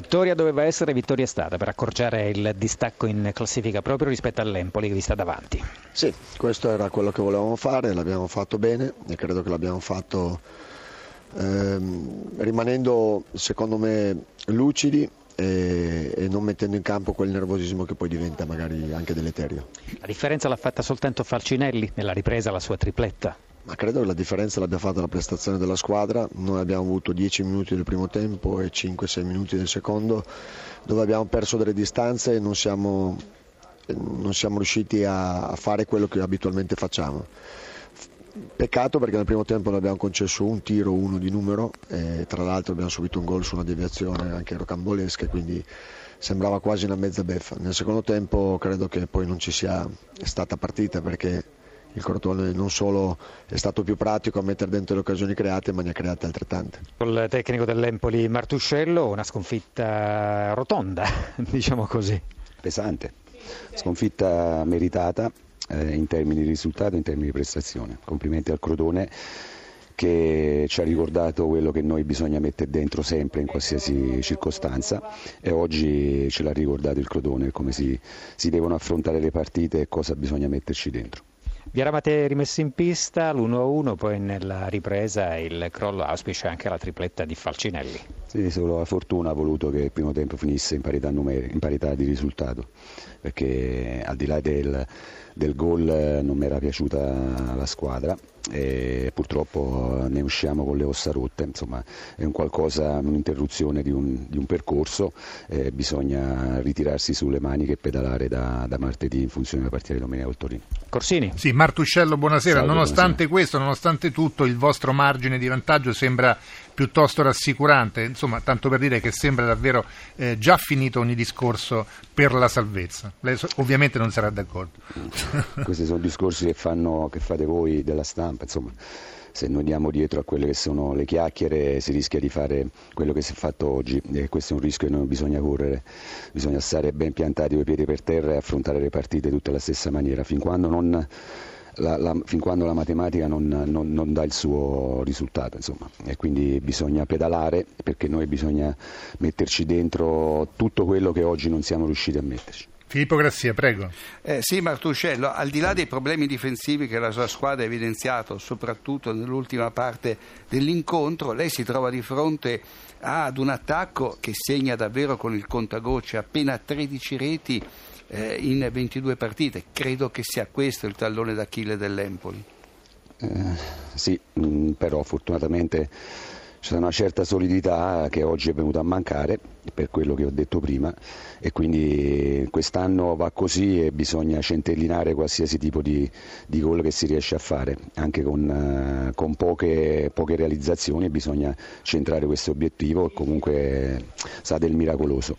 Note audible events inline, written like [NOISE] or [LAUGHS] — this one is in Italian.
Vittoria doveva essere, vittoria stata per accorciare il distacco in classifica proprio rispetto all'Empoli che vi sta davanti. Sì, questo era quello che volevamo fare, l'abbiamo fatto bene e credo che l'abbiamo fatto ehm, rimanendo secondo me lucidi e, e, non mettendo in campo quel nervosismo che poi diventa magari anche deleterio. La differenza l'ha fatta soltanto Falcinelli nella ripresa la sua tripletta. Ma credo che la differenza l'abbia fatta la prestazione della squadra. Noi abbiamo avuto 10 minuti del primo tempo e 5-6 minuti del secondo, dove abbiamo perso delle distanze e non siamo, non siamo riusciti a, fare quello che abitualmente facciamo. Peccato perché nel primo tempo noi abbiamo concesso un tiro, uno di numero, e tra l'altro abbiamo subito un gol su una deviazione anche rocambolesca, quindi sembrava quasi una mezza beffa. Nel secondo tempo credo che poi non ci sia stata partita perché il Crotone non solo è stato più pratico a mettere dentro le occasioni create, ma ne ha create altrettante. Col tecnico dell'Empoli Martuscello, una sconfitta rotonda, [LAUGHS] diciamo così. Pesante, sconfitta meritata eh, in termini di risultato, in termini di prestazione. Complimenti al Crotone che ci ha ricordato quello che noi bisogna mettere dentro sempre in qualsiasi circostanza e oggi ce l'ha ricordato il Crotone, come si, si devono affrontare le partite e cosa bisogna metterci dentro. Vi eravate rimessi in pista l'1-1, poi nella ripresa il crollo auspicia anche la tripletta di Falcinelli. Sì, solo la fortuna ha voluto che il primo tempo finisse in parità, numeri- in parità di risultato, perché al di là del, del gol non mi era piaciuta la squadra e purtroppo ne usciamo con le ossa rotte, insomma è un qualcosa, un'interruzione di un, di un percorso, eh, bisogna ritirarsi sulle maniche e pedalare da, da martedì in funzione della partita di domenica col Torino. Corsini. Sì, Martuscello, buonasera. Salve, nonostante buonasera. questo, nonostante tutto, il vostro margine di vantaggio sembra piuttosto rassicurante, insomma, tanto per dire che sembra davvero eh, già finito ogni discorso per la salvezza. Lei ovviamente non sarà d'accordo. Questi sono discorsi che, fanno, che fate voi della stampa, insomma se noi andiamo dietro a quelle che sono le chiacchiere si rischia di fare quello che si è fatto oggi e questo è un rischio che non bisogna correre, bisogna stare ben piantati con i piedi per terra e affrontare le partite tutte alla stessa maniera, fin quando, non, la, la, fin quando la, matematica non, non, non, dà il suo risultato insomma. e quindi bisogna pedalare perché noi bisogna metterci dentro tutto quello che oggi non siamo riusciti a metterci. Filippo Grazia, prego. Eh, sì, Martuscello, al di là dei problemi difensivi che la sua squadra ha evidenziato, soprattutto nell'ultima parte dell'incontro, lei si trova di fronte ad un attacco che segna davvero con il contagocce appena 13 reti eh, in 22 partite. Credo che sia questo il tallone d'Achille dell'Empoli. Eh, sì, mh, mm, però fortunatamente c'è una certa solidità che oggi è venuta a mancare per quello che ho detto prima e quindi quest'anno va così e bisogna centellinare qualsiasi tipo di, di gol che si riesce a fare, anche con, con poche, poche, realizzazioni bisogna centrare questo obiettivo e comunque sa del miracoloso.